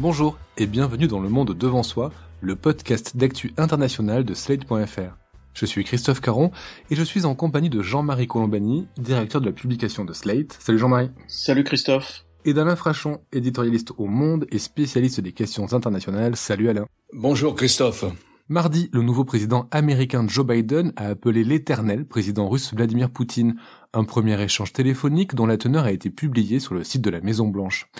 Bonjour et bienvenue dans Le Monde Devant Soi, le podcast d'actu international de Slate.fr. Je suis Christophe Caron et je suis en compagnie de Jean-Marie Colombani, directeur de la publication de Slate. Salut Jean-Marie. Salut Christophe. Et d'Alain Frachon, éditorialiste au Monde et spécialiste des questions internationales. Salut Alain. Bonjour Christophe. Mardi, le nouveau président américain Joe Biden a appelé l'éternel président russe Vladimir Poutine, un premier échange téléphonique dont la teneur a été publiée sur le site de la Maison Blanche.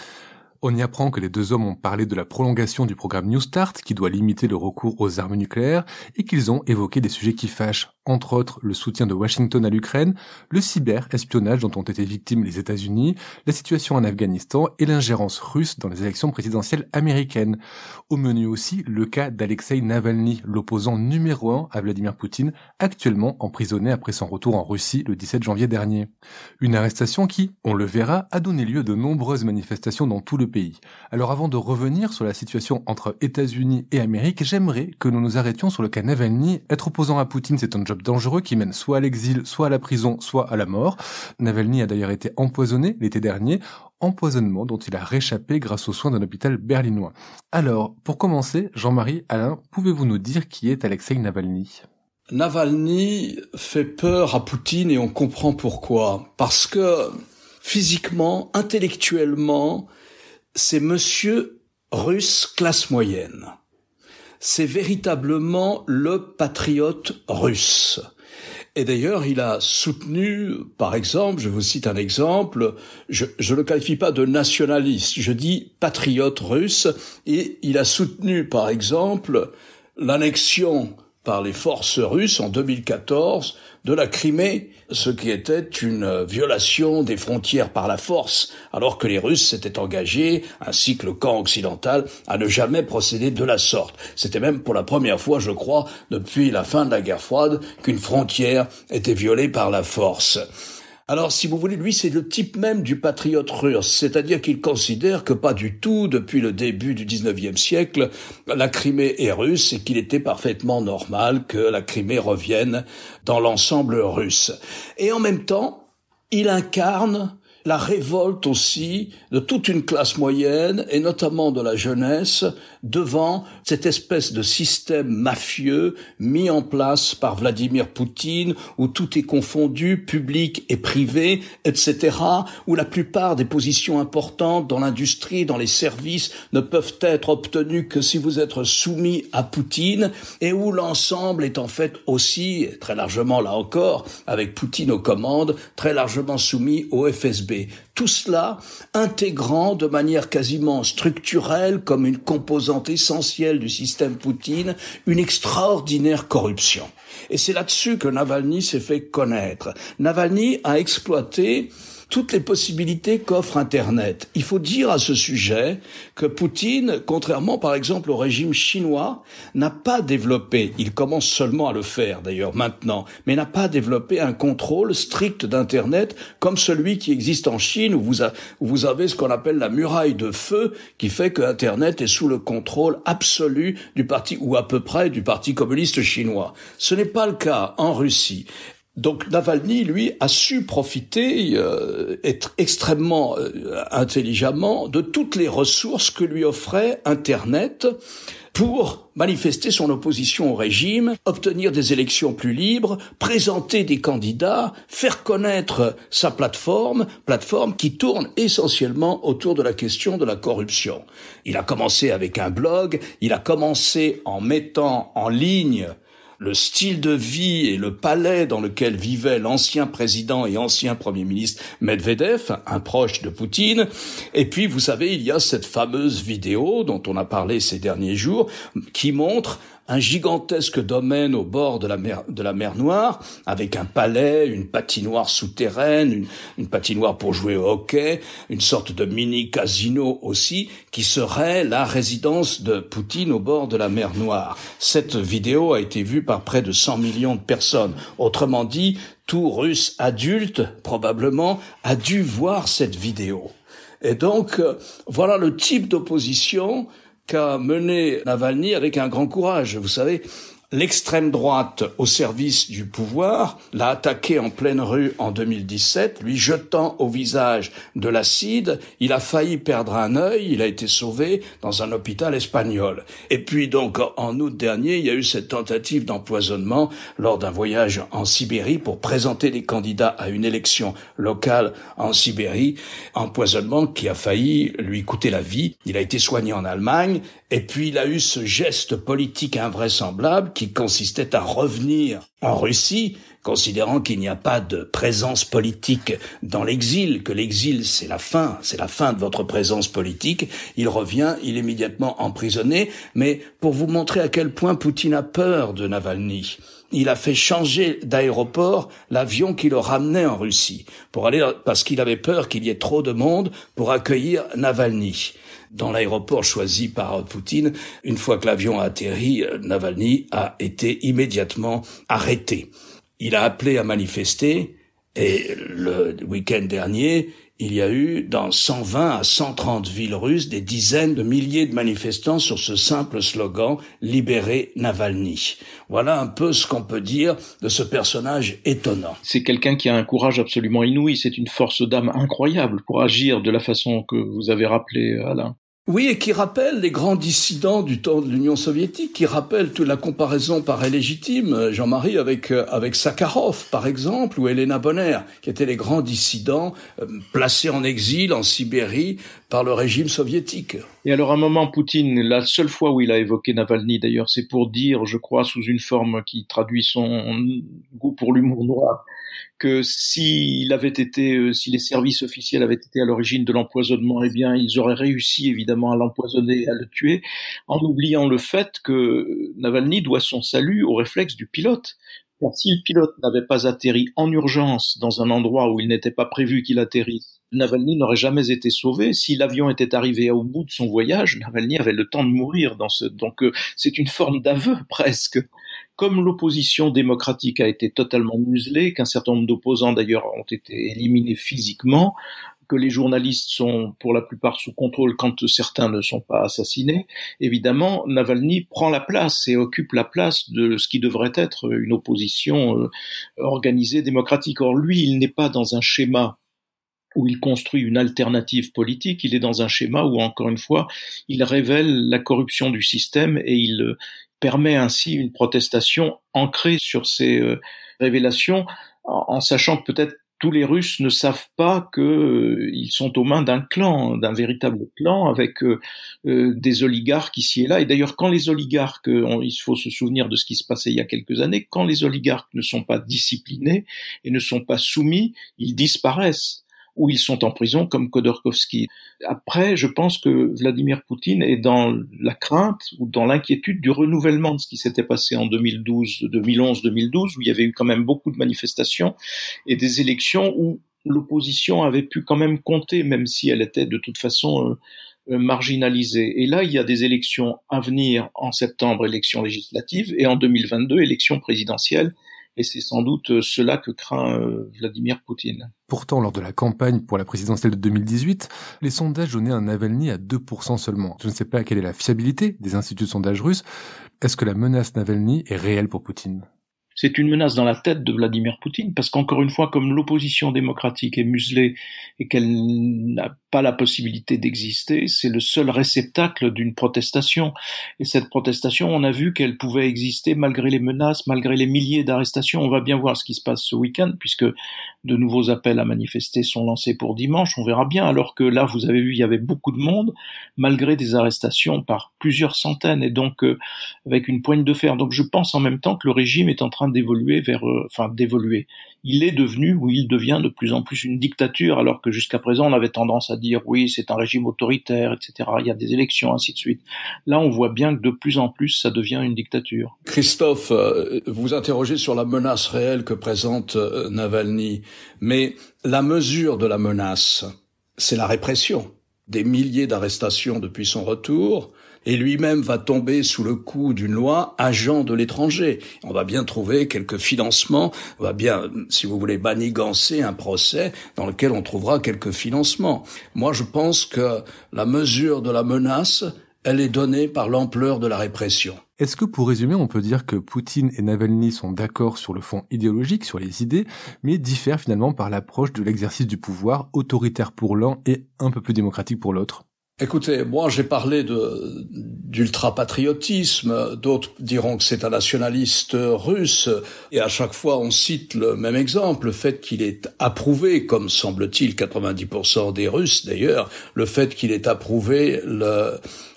On y apprend que les deux hommes ont parlé de la prolongation du programme New Start qui doit limiter le recours aux armes nucléaires et qu'ils ont évoqué des sujets qui fâchent, entre autres le soutien de Washington à l'Ukraine, le cyber-espionnage dont ont été victimes les États-Unis, la situation en Afghanistan et l'ingérence russe dans les élections présidentielles américaines. Au menu aussi le cas d'Alexei Navalny, l'opposant numéro un à Vladimir Poutine, actuellement emprisonné après son retour en Russie le 17 janvier dernier. Une arrestation qui, on le verra, a donné lieu à de nombreuses manifestations dans tout le pays. Alors avant de revenir sur la situation entre États-Unis et Amérique, j'aimerais que nous nous arrêtions sur le cas Navalny. Être opposant à Poutine, c'est un job dangereux qui mène soit à l'exil, soit à la prison, soit à la mort. Navalny a d'ailleurs été empoisonné l'été dernier, empoisonnement dont il a réchappé grâce aux soins d'un hôpital berlinois. Alors, pour commencer, Jean-Marie, Alain, pouvez-vous nous dire qui est Alexei Navalny? Navalny fait peur à Poutine et on comprend pourquoi. Parce que physiquement, intellectuellement, c'est monsieur russe classe moyenne. C'est véritablement le patriote russe. Et d'ailleurs, il a soutenu, par exemple, je vous cite un exemple, je ne le qualifie pas de nationaliste, je dis patriote russe, et il a soutenu, par exemple, l'annexion par les forces russes en 2014 de la Crimée, ce qui était une violation des frontières par la force, alors que les Russes s'étaient engagés, ainsi que le camp occidental, à ne jamais procéder de la sorte. C'était même pour la première fois, je crois, depuis la fin de la guerre froide, qu'une frontière était violée par la force. Alors, si vous voulez, lui, c'est le type même du patriote russe, c'est-à-dire qu'il considère que pas du tout, depuis le début du 19e siècle, la Crimée est russe et qu'il était parfaitement normal que la Crimée revienne dans l'ensemble russe. Et en même temps, il incarne la révolte aussi de toute une classe moyenne et notamment de la jeunesse devant cette espèce de système mafieux mis en place par Vladimir Poutine où tout est confondu, public et privé, etc., où la plupart des positions importantes dans l'industrie, dans les services ne peuvent être obtenues que si vous êtes soumis à Poutine et où l'ensemble est en fait aussi, très largement là encore, avec Poutine aux commandes, très largement soumis au FSB. Tout cela intégrant de manière quasiment structurelle comme une composante essentielle du système Poutine une extraordinaire corruption. Et c'est là-dessus que Navalny s'est fait connaître. Navalny a exploité toutes les possibilités qu'offre Internet. Il faut dire à ce sujet que Poutine, contrairement par exemple au régime chinois, n'a pas développé, il commence seulement à le faire d'ailleurs maintenant, mais n'a pas développé un contrôle strict d'Internet comme celui qui existe en Chine où vous, avez ce qu'on appelle la muraille de feu qui fait que Internet est sous le contrôle absolu du parti, ou à peu près du parti communiste chinois. Ce n'est pas le cas en Russie. Donc Navalny, lui, a su profiter euh, être extrêmement euh, intelligemment de toutes les ressources que lui offrait Internet pour manifester son opposition au régime, obtenir des élections plus libres, présenter des candidats, faire connaître sa plateforme, plateforme qui tourne essentiellement autour de la question de la corruption. Il a commencé avec un blog, il a commencé en mettant en ligne le style de vie et le palais dans lequel vivait l'ancien président et ancien premier ministre Medvedev, un proche de Poutine. Et puis, vous savez, il y a cette fameuse vidéo dont on a parlé ces derniers jours qui montre un gigantesque domaine au bord de la mer, Noire, avec un palais, une patinoire souterraine, une, patinoire pour jouer au hockey, une sorte de mini casino aussi, qui serait la résidence de Poutine au bord de la mer Noire. Cette vidéo a été vue par près de 100 millions de personnes. Autrement dit, tout russe adulte, probablement, a dû voir cette vidéo. Et donc, euh, voilà le type d'opposition qu'a mené Navalny avec un grand courage. Vous savez, l'extrême droite au service du pouvoir l'a attaqué en pleine rue en 2017, lui jetant au visage de l'acide. Il a failli perdre un œil, il a été sauvé dans un hôpital espagnol. Et puis donc en août dernier, il y a eu cette tentative d'empoisonnement lors d'un voyage en Sibérie pour présenter des candidats à une élection locale en Sibérie. Empoisonnement qui a failli lui coûter la vie. Il a été soigné en Allemagne et puis il a eu ce geste politique invraisemblable qui consistait à revenir en Russie, considérant qu'il n'y a pas de présence politique dans l'exil, que l'exil c'est la fin, c'est la fin de votre présence politique, il revient, il est immédiatement emprisonné, mais pour vous montrer à quel point Poutine a peur de Navalny, il a fait changer d'aéroport l'avion qui le ramenait en Russie pour aller parce qu'il avait peur qu'il y ait trop de monde pour accueillir Navalny dans l'aéroport choisi par Poutine. Une fois que l'avion a atterri, Navalny a été immédiatement arrêté. Il a appelé à manifester et le week-end dernier, il y a eu dans 120 à 130 villes russes des dizaines de milliers de manifestants sur ce simple slogan Libérer Navalny. Voilà un peu ce qu'on peut dire de ce personnage étonnant. C'est quelqu'un qui a un courage absolument inouï, c'est une force d'âme incroyable pour agir de la façon que vous avez rappelé Alain. Oui, et qui rappelle les grands dissidents du temps de l'Union soviétique, qui rappelle toute la comparaison paraît légitime, Jean-Marie, avec, euh, avec Sakharov, par exemple, ou Elena Bonner, qui étaient les grands dissidents euh, placés en exil en Sibérie par le régime soviétique. Et alors, à un moment, Poutine, la seule fois où il a évoqué Navalny, d'ailleurs, c'est pour dire, je crois, sous une forme qui traduit son goût pour l'humour noir, que s'il avait été, euh, si les services officiels avaient été à l'origine de l'empoisonnement, eh bien, ils auraient réussi évidemment à l'empoisonner à le tuer, en oubliant le fait que Navalny doit son salut au réflexe du pilote. Car si le pilote n'avait pas atterri en urgence dans un endroit où il n'était pas prévu qu'il atterrisse, Navalny n'aurait jamais été sauvé. Si l'avion était arrivé au bout de son voyage, Navalny avait le temps de mourir dans ce. Donc euh, c'est une forme d'aveu presque comme l'opposition démocratique a été totalement muselée, qu'un certain nombre d'opposants d'ailleurs ont été éliminés physiquement, que les journalistes sont pour la plupart sous contrôle quand certains ne sont pas assassinés, évidemment, Navalny prend la place et occupe la place de ce qui devrait être une opposition euh, organisée démocratique. Or, lui, il n'est pas dans un schéma où il construit une alternative politique, il est dans un schéma où, encore une fois, il révèle la corruption du système et il, permet ainsi une protestation ancrée sur ces euh, révélations, en, sachant que peut-être tous les Russes ne savent pas qu'ils euh, sont aux mains d'un clan, d'un véritable clan, avec euh, des oligarques ici et là. Et d'ailleurs, quand les oligarques, il faut se souvenir de ce qui se passait il y a quelques années, quand les oligarques ne sont pas disciplinés et ne sont pas soumis, ils disparaissent ou ils sont en prison comme Khodorkovsky. Après, je pense que Vladimir Poutine est dans la crainte ou dans l'inquiétude du renouvellement de ce qui s'était passé en 2012, 2011, 2012, où il y avait eu quand même beaucoup de manifestations et des élections où l'opposition avait pu quand même compter, même si elle était de toute façon euh, euh, marginalisée. Et là, il y a des élections à venir en septembre, élections législatives, et en 2022, élections présidentielles et c'est sans doute euh, cela que craint euh, Vladimir Poutine. Pourtant, lors de la campagne pour la présidentielle de 2018, les sondages donnaient un Navalny à 2% seulement. Je ne sais pas quelle est la fiabilité des instituts de sondage russes. Est-ce que la menace Navalny est réelle pour Poutine? C'est une menace dans la tête de Vladimir Poutine, parce qu'encore une fois, comme l'opposition démocratique est muselée et qu'elle n'a pas la possibilité d'exister, c'est le seul réceptacle d'une protestation. Et cette protestation, on a vu qu'elle pouvait exister malgré les menaces, malgré les milliers d'arrestations. On va bien voir ce qui se passe ce week-end, puisque de nouveaux appels à manifester sont lancés pour dimanche. On verra bien, alors que là, vous avez vu, il y avait beaucoup de monde, malgré des arrestations par plusieurs centaines, et donc euh, avec une poigne de fer. Donc je pense en même temps que le régime est en train d'évoluer vers, euh, enfin d'évoluer. Il est devenu ou il devient de plus en plus une dictature, alors que jusqu'à présent on avait tendance à dire oui c'est un régime autoritaire, etc. Il y a des élections, ainsi de suite. Là on voit bien que de plus en plus ça devient une dictature. Christophe, euh, vous interrogez sur la menace réelle que présente euh, Navalny, mais la mesure de la menace, c'est la répression. Des milliers d'arrestations depuis son retour, et lui-même va tomber sous le coup d'une loi agent de l'étranger. On va bien trouver quelques financements, on va bien, si vous voulez, banigancer un procès dans lequel on trouvera quelques financements. Moi, je pense que la mesure de la menace, elle est donnée par l'ampleur de la répression. Est-ce que pour résumer, on peut dire que Poutine et Navalny sont d'accord sur le fond idéologique, sur les idées, mais diffèrent finalement par l'approche de l'exercice du pouvoir, autoritaire pour l'un et un peu plus démocratique pour l'autre? Écoutez, moi j'ai parlé de d'ultra-patriotisme, d'autres diront que c'est un nationaliste russe, et à chaque fois on cite le même exemple, le fait qu'il est approuvé, comme semble-t-il 90% des Russes d'ailleurs, le fait qu'il ait approuvé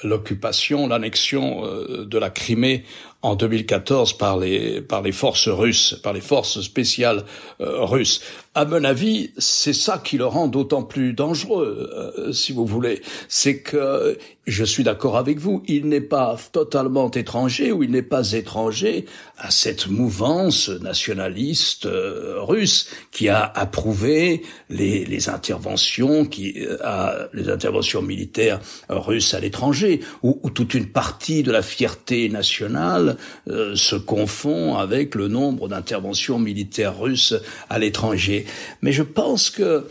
l'occupation, l'annexion euh, de la Crimée en 2014 par les par les forces russes, par les forces spéciales euh, russes. À mon avis, c'est ça qui le rend d'autant plus dangereux, euh, si vous voulez. C'est que je suis d'accord avec vous, il n'est pas totalement étranger ou il n'est pas étranger à cette mouvance nationaliste euh, russe qui a approuvé les, interventions qui euh, les interventions militaires russes à l'étranger où, toute une partie de la fierté nationale euh, se confond avec le nombre d'interventions militaires russes à l'étranger. Mais je pense que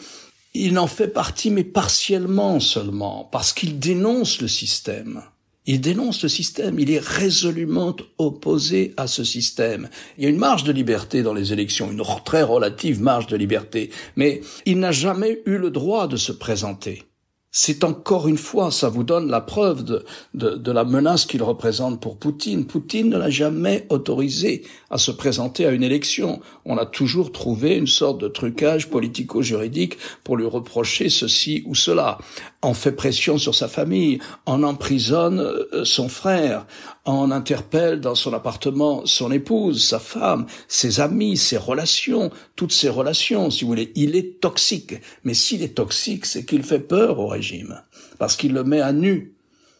il en fait partie, mais partiellement seulement, parce qu'il dénonce le système. Il dénonce le système, il est résolument opposé à ce système. Il y a une marge de liberté dans les élections, une très relative marge de liberté, mais il n'a jamais eu le droit de se présenter c'est encore une fois, ça vous donne la preuve de, de, la menace qu'il représente pour Poutine. Poutine ne l'a jamais autorisé à se présenter à une élection. On a toujours trouvé une sorte de trucage politico-juridique pour lui reprocher ceci ou cela. On fait pression sur sa famille, on emprisonne euh, son frère, on interpelle dans son appartement son épouse, sa femme, ses amis, ses relations, toutes ses relations, si vous voulez. Il est toxique. Mais s'il est toxique, c'est qu'il fait peur au régime, parce qu'il le met à nu.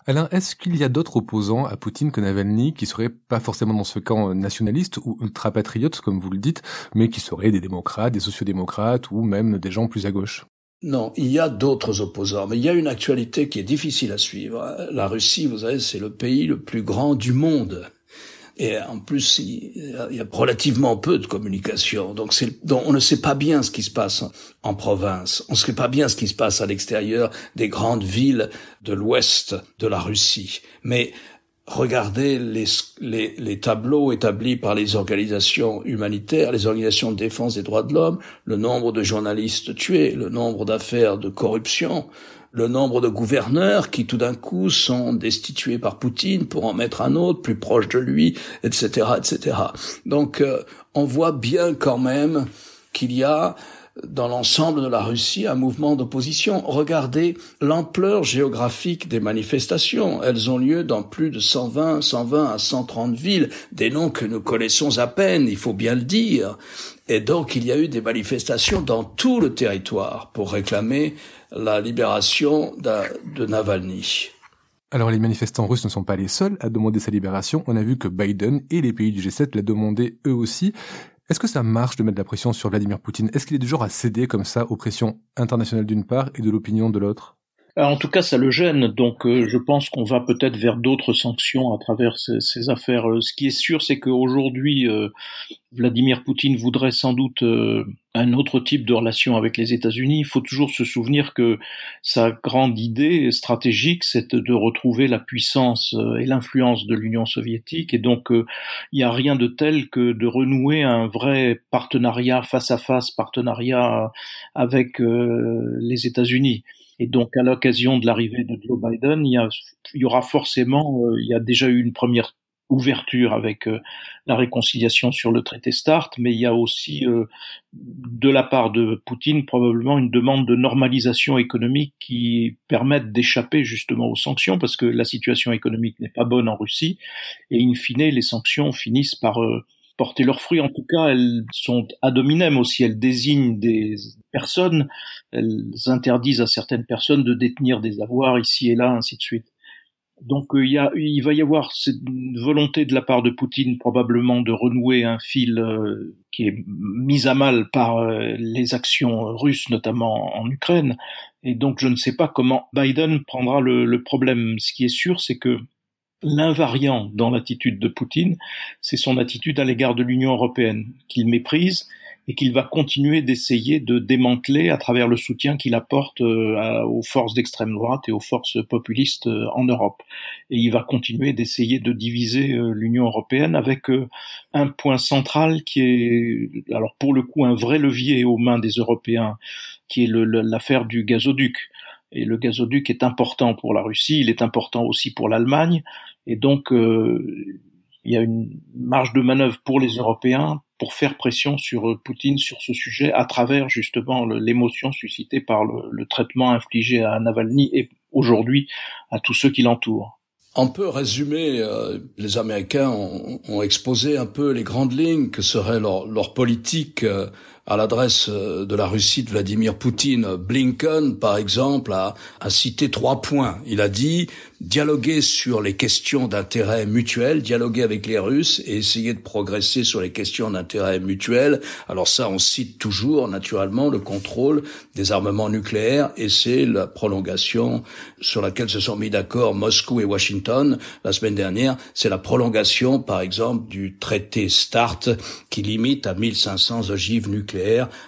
Alain, est-ce qu'il y a d'autres opposants à Poutine que Navalny qui seraient pas forcément dans ce camp nationaliste ou ultra-patriote, comme vous le dites, mais qui seraient des démocrates, des sociodémocrates ou même des gens plus à gauche? Non, il y a d'autres opposants, mais il y a une actualité qui est difficile à suivre. La Russie, vous savez, c'est le pays le plus grand du monde. Et en plus, il y a relativement peu de communication. Donc, donc, on ne sait pas bien ce qui se passe en province. On ne sait pas bien ce qui se passe à l'extérieur des grandes villes de l'ouest de la Russie. Mais Regardez les, les, les, tableaux établis par les organisations humanitaires, les organisations de défense des droits de l'homme, le nombre de journalistes tués, le nombre d'affaires de corruption, le nombre de gouverneurs qui tout d'un coup sont destitués par Poutine pour en mettre un autre plus proche de lui, etc., etc. Donc euh, on voit bien quand même qu'il y a dans l'ensemble de la Russie un mouvement d'opposition. Regardez l'ampleur géographique des manifestations. Elles ont lieu dans plus de 120, 120 à 130 villes, des noms que nous connaissons à peine, il faut bien le dire. Et donc il y a eu des manifestations dans tout le territoire pour réclamer la libération de Navalny. Alors les manifestants russes ne sont pas les seuls à demander sa libération. On a vu que Biden et les pays du G7 l'a demandé eux aussi. Est-ce que ça marche de mettre la pression sur Vladimir Poutine? Est-ce qu'il est du genre à céder comme ça aux pressions internationales d'une part et de l'opinion de l'autre? En tout cas, ça le gêne, donc euh, je pense qu'on va peut-être vers d'autres sanctions à travers ces, affaires. Euh, ce qui est sûr, c'est qu'aujourd'hui, Vladimir Poutine voudrait sans doute un autre type de relation avec les États-Unis. Il faut toujours se souvenir que sa grande idée stratégique, c'est de retrouver la puissance et l'influence de l'Union soviétique, et donc il n'y a rien de tel que de renouer un vrai partenariat face à face, partenariat avec les États-Unis. Et donc, à l'occasion de l'arrivée de Joe Biden, il y, aura forcément, euh, il y a déjà eu une première ouverture avec euh, la réconciliation sur le traité START, mais il y a aussi euh, de la part de Poutine probablement une demande de normalisation économique qui permette d'échapper justement aux sanctions, parce que la situation économique n'est pas bonne en Russie, et in fine, les sanctions finissent par porter leurs fruits. En tout cas, elles sont ad hominem aussi. Elles désignent des personnes, elles interdisent à certaines personnes de détenir des avoirs ici et là, ainsi de suite. Donc euh, il, va y avoir cette volonté de la part de Poutine probablement de renouer un fil euh, qui est mis à mal par euh, les actions russes, notamment en Ukraine. Et donc je ne sais pas comment Biden prendra le problème. Ce qui est sûr, c'est que L'invariant dans l'attitude de Poutine, c'est son attitude à l'égard de l'Union européenne, qu'il méprise et qu'il va continuer d'essayer de démanteler à travers le soutien qu'il apporte euh, aux forces d'extrême droite et aux forces populistes euh, en Europe. Et il va continuer d'essayer de diviser euh, l'Union européenne avec un point central qui est, alors pour le coup, un vrai levier aux mains des Européens, qui est l'affaire du gazoduc. Et le gazoduc est important pour la Russie, il est important aussi pour l'Allemagne, et donc il y a une marge de manœuvre pour les Européens pour faire pression sur euh, Poutine sur ce sujet à travers justement l'émotion suscitée par le, traitement infligé à Navalny et aujourd'hui à tous ceux qui l'entourent. On peut résumer, euh, les Américains ont, exposé un peu les grandes lignes que serait leur, politique euh, à l'adresse euh, de la Russie de Vladimir Poutine. Blinken, par exemple, a, a cité trois points. Il a dit dialoguer sur les questions d'intérêt mutuel, dialoguer avec les Russes et essayer de progresser sur les questions d'intérêt mutuel. Alors ça, on cite toujours naturellement le contrôle des armements nucléaires et c'est la prolongation sur laquelle se sont mis d'accord Moscou et Washington la semaine dernière. C'est la prolongation, par exemple, du traité START qui limite à 1500 ogives nucléaires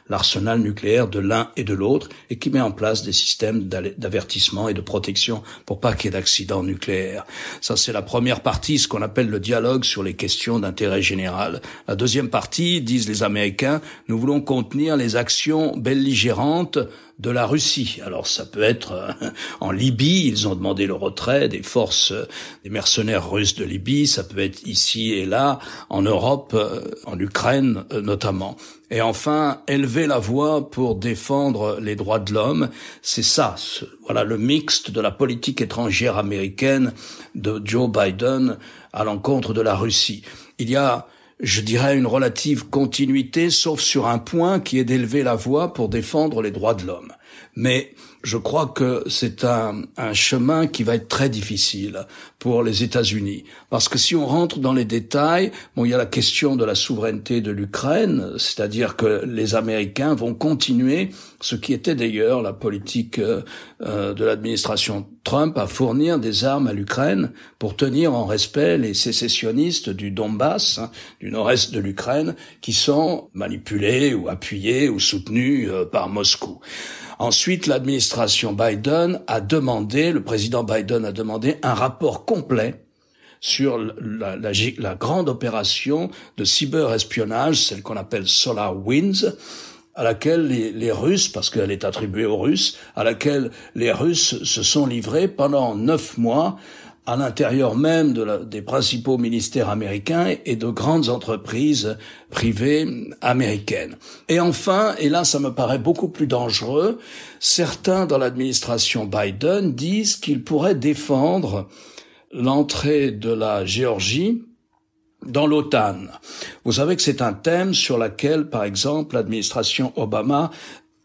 l'arsenal nucléaire de l'un et de l'autre et qui met en place des systèmes d'avertissement et de protection pour pas qu'il y ait d'accident nucléaire. Ça, c'est la première partie, ce qu'on appelle le dialogue sur les questions d'intérêt général. La deuxième partie, disent les Américains, nous voulons contenir les actions belligérantes de la Russie. Alors ça peut être euh, en Libye, ils ont demandé le retrait des forces euh, des mercenaires russes de Libye, ça peut être ici et là, en Europe, euh, en Ukraine notamment. Et enfin, élever la voix pour défendre les droits de l'homme, c'est ça, voilà le mixte de la politique étrangère américaine de Joe Biden à l'encontre de la Russie. Il y a je dirais, une relative continuité, sauf sur un point qui est d'élever la voix pour défendre les droits de l'homme. Mais je crois que c'est un, un, chemin qui va être très difficile pour les États-Unis. Parce que si on rentre dans les détails, bon, il y a la question de la souveraineté de l'Ukraine, c'est-à-dire que les Américains vont continuer, ce qui était d'ailleurs la politique euh, euh, de l'administration Trump, à fournir des armes à l'Ukraine pour tenir en respect les sécessionnistes du Donbass, hein, du nord-est de l'Ukraine, qui sont manipulés ou appuyés ou soutenus euh, par Moscou. Ensuite, l'administration Biden a demandé, le président Biden a demandé un rapport complet sur la, la, grande opération de cyberespionnage, celle qu'on appelle Solar Winds, à laquelle les, Russes, parce qu'elle est attribuée aux Russes, à laquelle les Russes se sont livrés pendant neuf mois à l'intérieur même de des principaux ministères américains et de grandes entreprises privées américaines. Et enfin, et là ça me paraît beaucoup plus dangereux, certains dans l'administration Biden disent qu'ils pourraient défendre l'entrée de la Géorgie dans l'OTAN. Vous savez que c'est un thème sur lequel, par exemple, l'administration Obama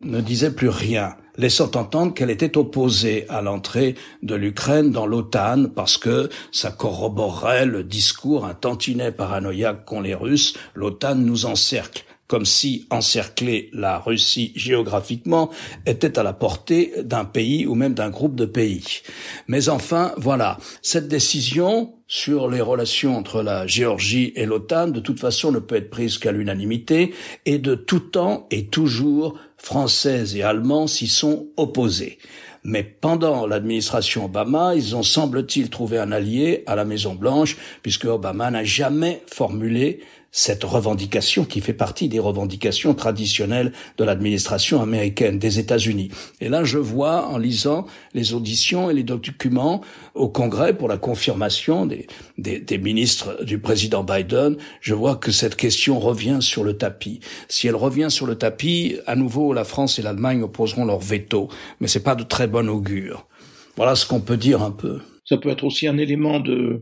ne disait plus rien laissant entendre qu'elle était opposée à l'entrée de l'Ukraine dans l'OTAN parce que ça corroborerait le discours un tantinet paranoïaque qu'ont les Russes, l'OTAN nous encercle comme si encercler la Russie géographiquement était à la portée d'un pays ou même d'un groupe de pays. Mais enfin, voilà, cette décision sur les relations entre la Géorgie et l'OTAN, de toute façon, ne peut être prise qu'à l'unanimité, et de tout temps et toujours, Français et Allemands s'y sont opposés. Mais pendant l'administration Obama, ils ont semble-t-il trouvé un allié à la Maison Blanche, puisque Obama n'a jamais formulé cette revendication qui fait partie des revendications traditionnelles de l'administration américaine des États-Unis. Et là, je vois, en lisant les auditions et les documents au Congrès pour la confirmation des, ministres du président Biden, je vois que cette question revient sur le tapis. Si elle revient sur le tapis, à nouveau, la France et l'Allemagne opposeront leur veto. Mais c'est pas de très bon augure. Voilà ce qu'on peut dire un peu. Ça peut être aussi un élément de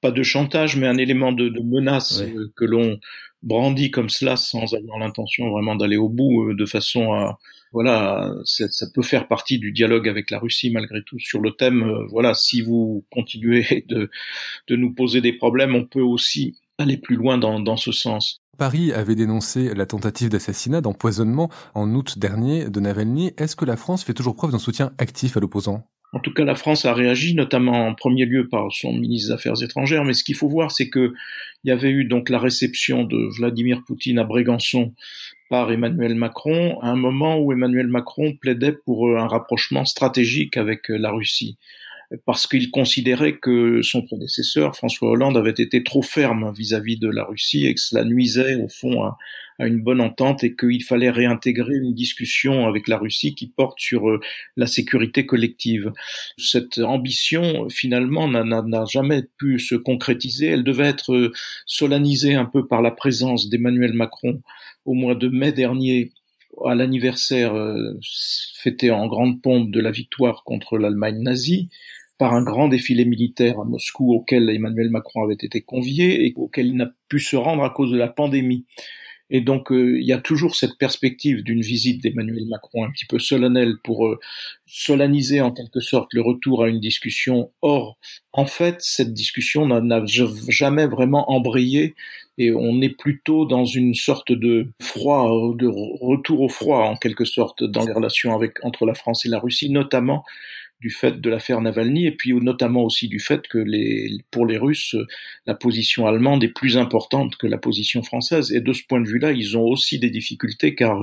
pas de chantage, mais un élément de, menace euh, que l'on brandit comme cela sans avoir l'intention vraiment d'aller au bout, euh, de façon à voilà, ça peut faire partie du dialogue avec la Russie malgré tout sur le thème. Euh, voilà, si vous continuez de, de nous poser des problèmes, on peut aussi aller plus loin dans, dans ce sens. Paris avait dénoncé la tentative d'assassinat, d'empoisonnement en août dernier de Navalny. Est-ce que la France fait toujours preuve d'un soutien actif à l'opposant? En tout cas, la France a réagi, notamment en premier lieu par son ministre des Affaires étrangères. Mais ce qu'il faut voir, c'est que il y avait eu donc la réception de Vladimir Poutine à Brégançon par Emmanuel Macron à un moment où Emmanuel Macron plaidait pour un rapprochement stratégique avec la Russie parce qu'il considérait que son prédécesseur, François Hollande, avait été trop ferme vis-à-vis de la Russie et que cela nuisait au fond à, une bonne entente et qu'il fallait réintégrer une discussion avec la Russie qui porte sur euh, la sécurité collective. Cette ambition, finalement, n'a jamais pu se concrétiser. Elle devait être euh, solennisée un peu par la présence d'Emmanuel Macron au mois de mai dernier à l'anniversaire euh, fêté en grande pompe de la victoire contre l'Allemagne nazie, par un grand défilé militaire à Moscou auquel Emmanuel Macron avait été convié et auquel il n'a pu se rendre à cause de la pandémie. Et donc euh, il y a toujours cette perspective d'une visite d'Emmanuel Macron un petit peu solennelle pour euh, solenniser en quelque sorte le retour à une discussion. Or, en fait, cette discussion n'a jamais vraiment embrayé et on est plutôt dans une sorte de froid, de retour au froid en quelque sorte dans les relations entre la France et la Russie, notamment du fait de l'affaire Navalny et puis notamment aussi du fait que les, pour les Russes, la position allemande est plus importante que la position française. Et de ce point de vue-là, ils ont aussi des difficultés car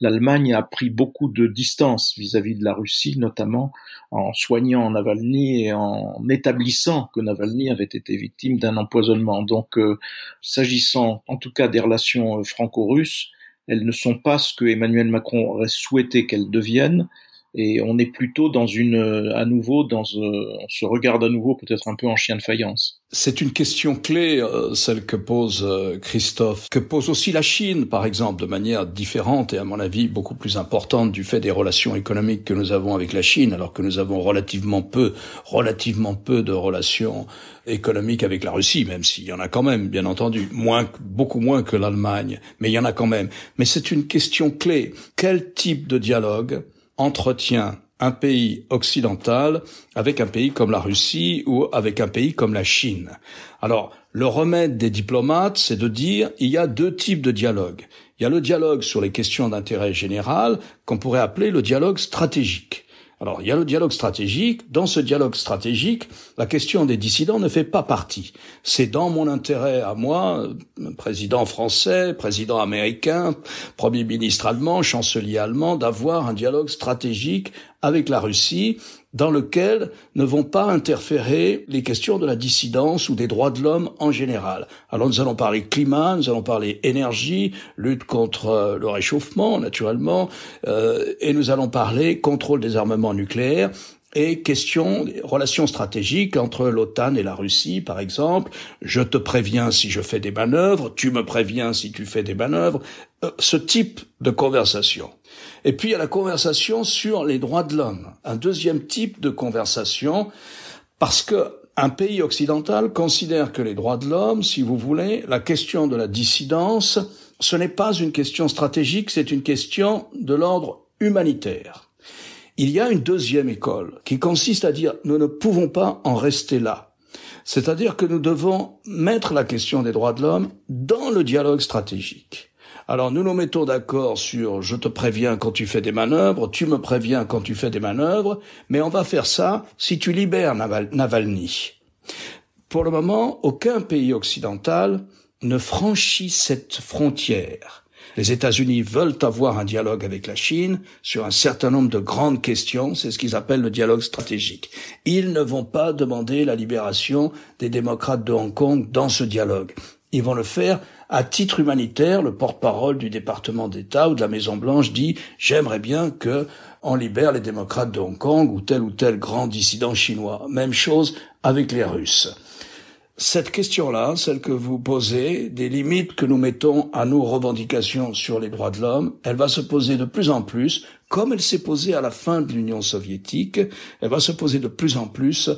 l'Allemagne a pris beaucoup de distance vis-à-vis de la Russie, notamment en soignant Navalny et en établissant que Navalny avait été victime d'un empoisonnement. Donc, euh, s'agissant en tout cas des relations euh, franco-russes, elles ne sont pas ce que Emmanuel Macron aurait souhaité qu'elles deviennent et on est plutôt dans une, euh, à nouveau, dans, euh, on se regarde à nouveau peut-être un peu en chien de faïence. C'est une question clé, euh, celle que pose Christophe, que pose aussi la Chine, par exemple, de manière différente et à mon avis beaucoup plus importante du fait des relations économiques que nous avons avec la Chine, alors que nous avons relativement peu, relativement peu de relations économiques avec la Russie, même s'il y en a quand même, bien entendu, moins, beaucoup moins que l'Allemagne, mais il y en a quand même. Mais c'est une question clé. Quel type de dialogue entretient un pays occidental avec un pays comme la Russie ou avec un pays comme la Chine. Alors, le remède des diplomates, c'est de dire il y a deux types de dialogue. Il y a le dialogue sur les questions d'intérêt général qu'on pourrait appeler le dialogue stratégique. Alors, il y a le dialogue stratégique. Dans ce dialogue stratégique, la question des dissidents ne fait pas partie. C'est dans mon intérêt à moi, président français, président américain, premier ministre allemand, chancelier allemand, d'avoir un dialogue stratégique avec la Russie dans lequel ne vont pas interférer les questions de la dissidence ou des droits de l'homme en général. Alors nous allons parler climat, nous allons parler énergie, lutte contre euh, le réchauffement naturellement, euh, et nous allons parler contrôle des armements nucléaires et question relations stratégiques entre l'OTAN et la Russie, par exemple. Je te préviens si je fais des manœuvres, tu me préviens si tu fais des manœuvres. Euh, ce type de conversation. Et puis il y a la conversation sur les droits de l'homme, un deuxième type de conversation, parce que un pays occidental considère que les droits de l'homme, si vous voulez, la question de la dissidence, ce n'est pas une question stratégique, c'est une question de l'ordre humanitaire. Il y a une deuxième école qui consiste à dire nous ne pouvons pas en rester là. C'est-à-dire que nous devons mettre la question des droits de l'homme dans le dialogue stratégique. Alors nous nous mettons d'accord sur je te préviens quand tu fais des manœuvres, tu me préviens quand tu fais des manœuvres, mais on va faire ça si tu libères Navalny. Pour le moment, aucun pays occidental ne franchit cette frontière. Les États-Unis veulent avoir un dialogue avec la Chine sur un certain nombre de grandes questions, c'est ce qu'ils appellent le dialogue stratégique. Ils ne vont pas demander la libération des démocrates de Hong Kong dans ce dialogue. Ils vont le faire à titre humanitaire, le porte-parole du département d'État ou de la Maison Blanche dit j'aimerais bien que on libère les démocrates de Hong Kong ou tel ou tel grand dissident chinois. Même chose avec les Russes. Cette question-là, celle que vous posez, des limites que nous mettons à nos revendications sur les droits de l'homme, elle va se poser de plus en plus, comme elle s'est posée à la fin de l'Union soviétique, elle va se poser de plus en plus,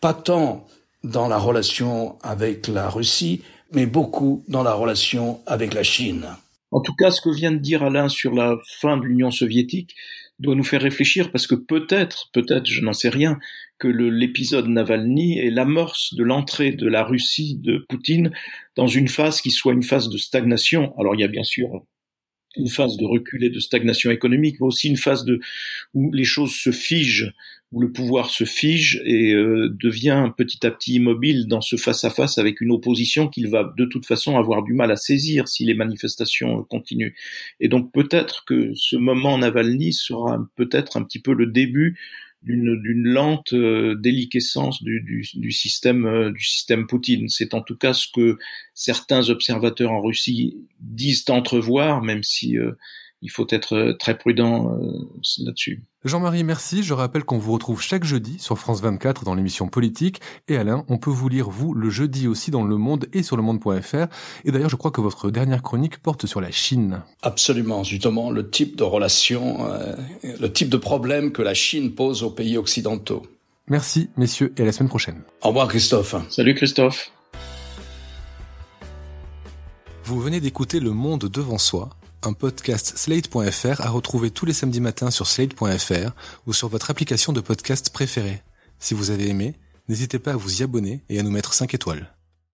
pas tant dans la relation avec la Russie, mais beaucoup dans la relation avec la Chine. En tout cas, ce que vient de dire Alain sur la fin de l'Union soviétique doit nous faire réfléchir parce que peut-être, peut-être, je n'en sais rien, que l'épisode Navalny est l'amorce de l'entrée de la Russie de Poutine dans une phase qui soit une phase de stagnation. Alors il y a bien sûr une phase de recul et de stagnation économique, mais aussi une phase où les choses se figent où le pouvoir se fige et euh, devient petit à petit immobile dans ce face-à-face avec une opposition qu'il va de toute façon avoir du mal à saisir si les manifestations continuent. Et donc peut-être que ce moment Navalny sera peut-être un petit peu le début d'une lente euh, déliquescence du, du, système euh, du système Poutine. C'est en tout cas ce que certains observateurs en Russie disent entrevoir, même si il faut être euh, très prudent euh, là-dessus. Jean-Marie, merci. Je rappelle qu'on vous retrouve chaque jeudi sur France 24 dans l'émission Politique. Et Alain, on peut vous lire, vous, le jeudi aussi dans Le Monde et sur le monde.fr. Et d'ailleurs, je crois que votre dernière chronique porte sur la Chine. Absolument, justement, le type de relation, euh, le type de problème que la Chine pose aux pays occidentaux. Merci, messieurs, et à la semaine prochaine. Au revoir, Christophe. Salut, Christophe. Vous venez d'écouter Le Monde devant soi un podcast slate.fr à retrouver tous les samedis matins sur slate.fr ou sur votre application de podcast préférée. Si vous avez aimé, n'hésitez pas à vous y abonner et à nous mettre 5 étoiles.